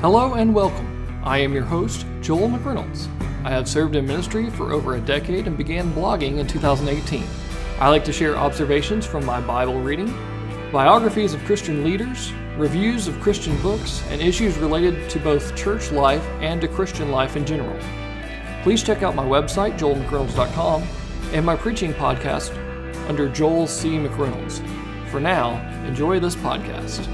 Hello and welcome. I am your host, Joel McReynolds. I have served in ministry for over a decade and began blogging in 2018. I like to share observations from my Bible reading, biographies of Christian leaders, reviews of Christian books, and issues related to both church life and to Christian life in general. Please check out my website, joelmcreynolds.com, and my preaching podcast under Joel C. McReynolds. For now, enjoy this podcast.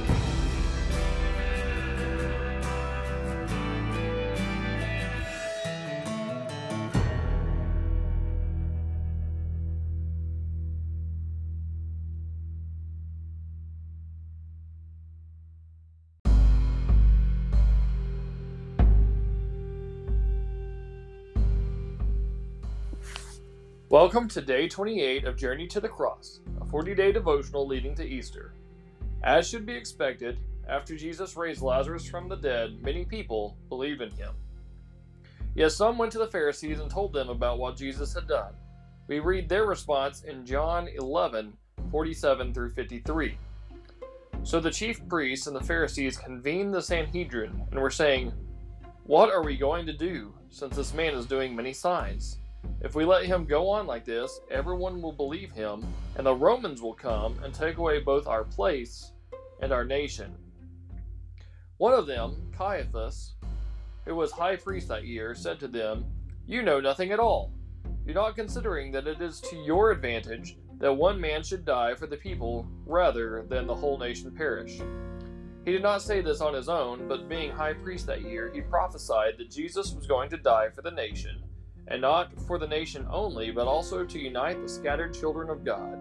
Welcome to day 28 of Journey to the Cross, a 40 day devotional leading to Easter. As should be expected, after Jesus raised Lazarus from the dead, many people believed in him. Yet some went to the Pharisees and told them about what Jesus had done. We read their response in John 11 47 through 53. So the chief priests and the Pharisees convened the Sanhedrin and were saying, What are we going to do, since this man is doing many signs? If we let him go on like this, everyone will believe him, and the Romans will come and take away both our place and our nation. One of them, Caiaphas, who was high priest that year, said to them, You know nothing at all. You're not considering that it is to your advantage that one man should die for the people rather than the whole nation perish. He did not say this on his own, but being high priest that year, he prophesied that Jesus was going to die for the nation and not for the nation only, but also to unite the scattered children of God.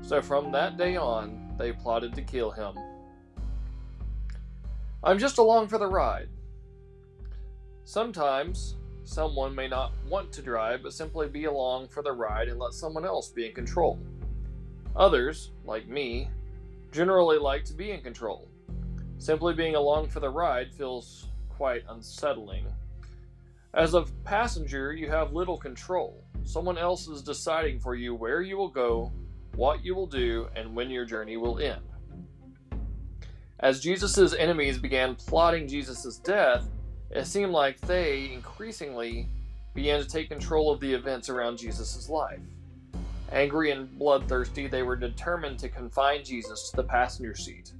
So from that day on, they plotted to kill him. I'm just along for the ride. Sometimes, someone may not want to drive, but simply be along for the ride and let someone else be in control. Others, like me, generally like to be in control. Simply being along for the ride feels quite unsettling. As a passenger, you have little control. Someone else is deciding for you where you will go, what you will do, and when your journey will end. As Jesus' enemies began plotting Jesus' death, it seemed like they increasingly began to take control of the events around Jesus' life. Angry and bloodthirsty, they were determined to confine Jesus to the passenger seat.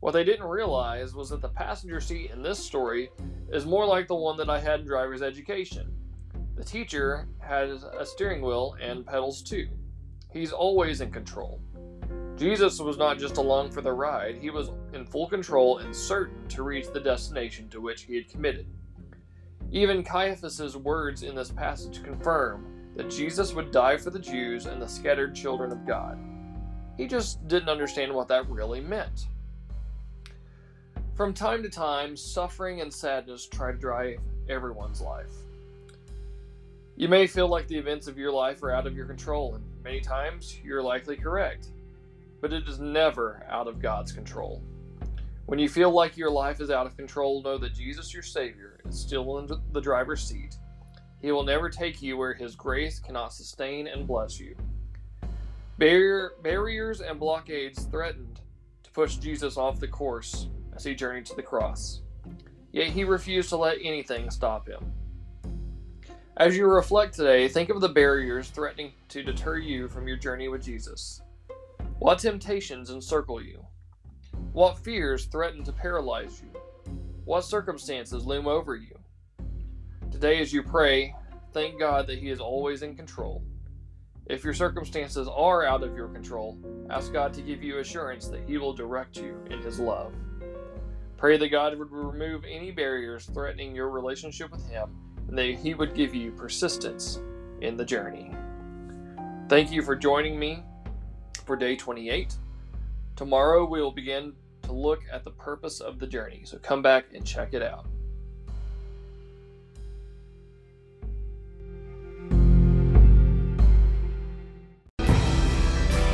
What they didn't realize was that the passenger seat in this story is more like the one that I had in driver's education. The teacher has a steering wheel and pedals too. He's always in control. Jesus was not just along for the ride, he was in full control and certain to reach the destination to which he had committed. Even Caiaphas's words in this passage confirm that Jesus would die for the Jews and the scattered children of God. He just didn't understand what that really meant. From time to time, suffering and sadness try to drive everyone's life. You may feel like the events of your life are out of your control, and many times you're likely correct, but it is never out of God's control. When you feel like your life is out of control, know that Jesus, your Savior, is still in the driver's seat. He will never take you where His grace cannot sustain and bless you. Barrier, barriers and blockades threatened to push Jesus off the course as he journeyed to the cross. Yet he refused to let anything stop him. As you reflect today, think of the barriers threatening to deter you from your journey with Jesus. What temptations encircle you? What fears threaten to paralyze you? What circumstances loom over you? Today, as you pray, thank God that He is always in control. If your circumstances are out of your control, ask God to give you assurance that He will direct you in His love. Pray that God would remove any barriers threatening your relationship with Him and that He would give you persistence in the journey. Thank you for joining me for day 28. Tomorrow we will begin to look at the purpose of the journey, so come back and check it out.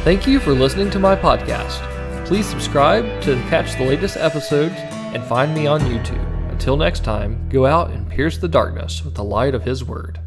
Thank you for listening to my podcast. Please subscribe to catch the latest episodes and find me on YouTube. Until next time, go out and pierce the darkness with the light of His Word.